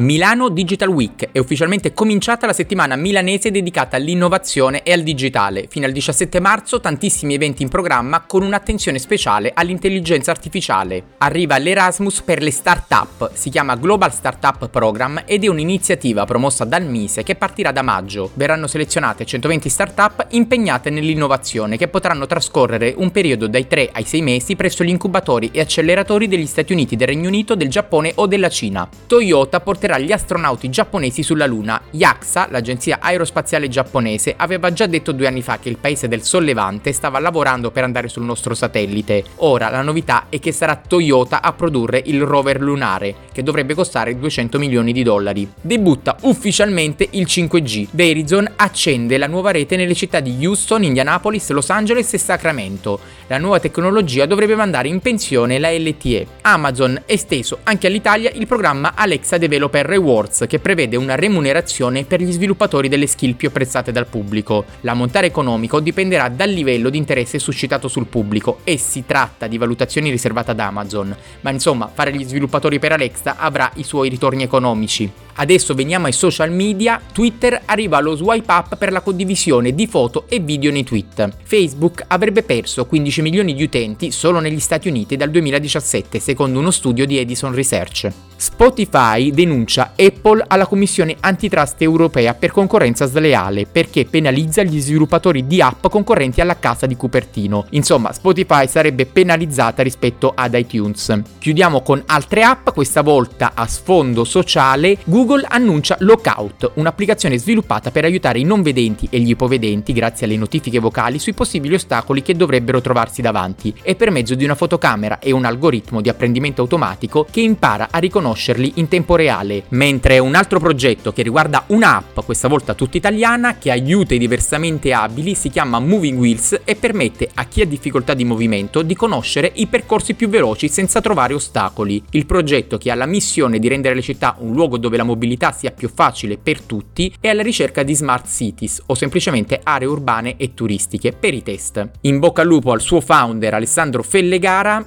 Milano Digital Week è ufficialmente cominciata la settimana milanese dedicata all'innovazione e al digitale. Fino al 17 marzo tantissimi eventi in programma con un'attenzione speciale all'intelligenza artificiale. Arriva l'Erasmus per le start-up, si chiama Global Startup Program ed è un'iniziativa promossa dal Mise che partirà da maggio. Verranno selezionate 120 start-up impegnate nell'innovazione che potranno trascorrere un periodo dai 3 ai 6 mesi presso gli incubatori e acceleratori degli Stati Uniti, del Regno Unito, del Giappone o della Cina. Toyota porterà gli astronauti giapponesi sulla Luna. JAXA, l'agenzia aerospaziale giapponese, aveva già detto due anni fa che il paese del Sollevante stava lavorando per andare sul nostro satellite. Ora la novità è che sarà Toyota a produrre il rover lunare, che dovrebbe costare 200 milioni di dollari. Debutta ufficialmente il 5G. Verizon accende la nuova rete nelle città di Houston, Indianapolis, Los Angeles e Sacramento. La nuova tecnologia dovrebbe mandare in pensione la LTE. Amazon ha esteso anche all'Italia il programma Alexa Developer Developer Rewards che prevede una remunerazione per gli sviluppatori delle skill più apprezzate dal pubblico. L'ammontare economico dipenderà dal livello di interesse suscitato sul pubblico e si tratta di valutazioni riservate ad Amazon, ma insomma fare gli sviluppatori per Alexa avrà i suoi ritorni economici. Adesso veniamo ai social media, Twitter arriva allo swipe up per la condivisione di foto e video nei tweet. Facebook avrebbe perso 15 milioni di utenti solo negli Stati Uniti dal 2017, secondo uno studio di Edison Research. Spotify denuncia Apple alla Commissione Antitrust europea per concorrenza sleale perché penalizza gli sviluppatori di app concorrenti alla casa di Cupertino. Insomma, Spotify sarebbe penalizzata rispetto ad iTunes. Chiudiamo con altre app, questa volta a sfondo sociale. Google annuncia Lookout, un'applicazione sviluppata per aiutare i non vedenti e gli ipovedenti grazie alle notifiche vocali sui possibili ostacoli che dovrebbero trovarsi davanti e per mezzo di una fotocamera e un algoritmo di apprendimento automatico che impara a riconoscere conoscerli in tempo reale, mentre un altro progetto che riguarda un'app, questa volta tutta italiana, che aiuta i diversamente abili, si chiama Moving Wheels e permette a chi ha difficoltà di movimento di conoscere i percorsi più veloci senza trovare ostacoli. Il progetto che ha la missione di rendere le città un luogo dove la mobilità sia più facile per tutti è alla ricerca di smart cities o semplicemente aree urbane e turistiche per i test. In bocca al lupo al suo founder Alessandro Fellegara.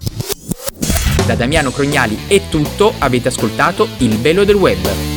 Da Damiano Crognali è tutto, avete ascoltato Il Velo del Web.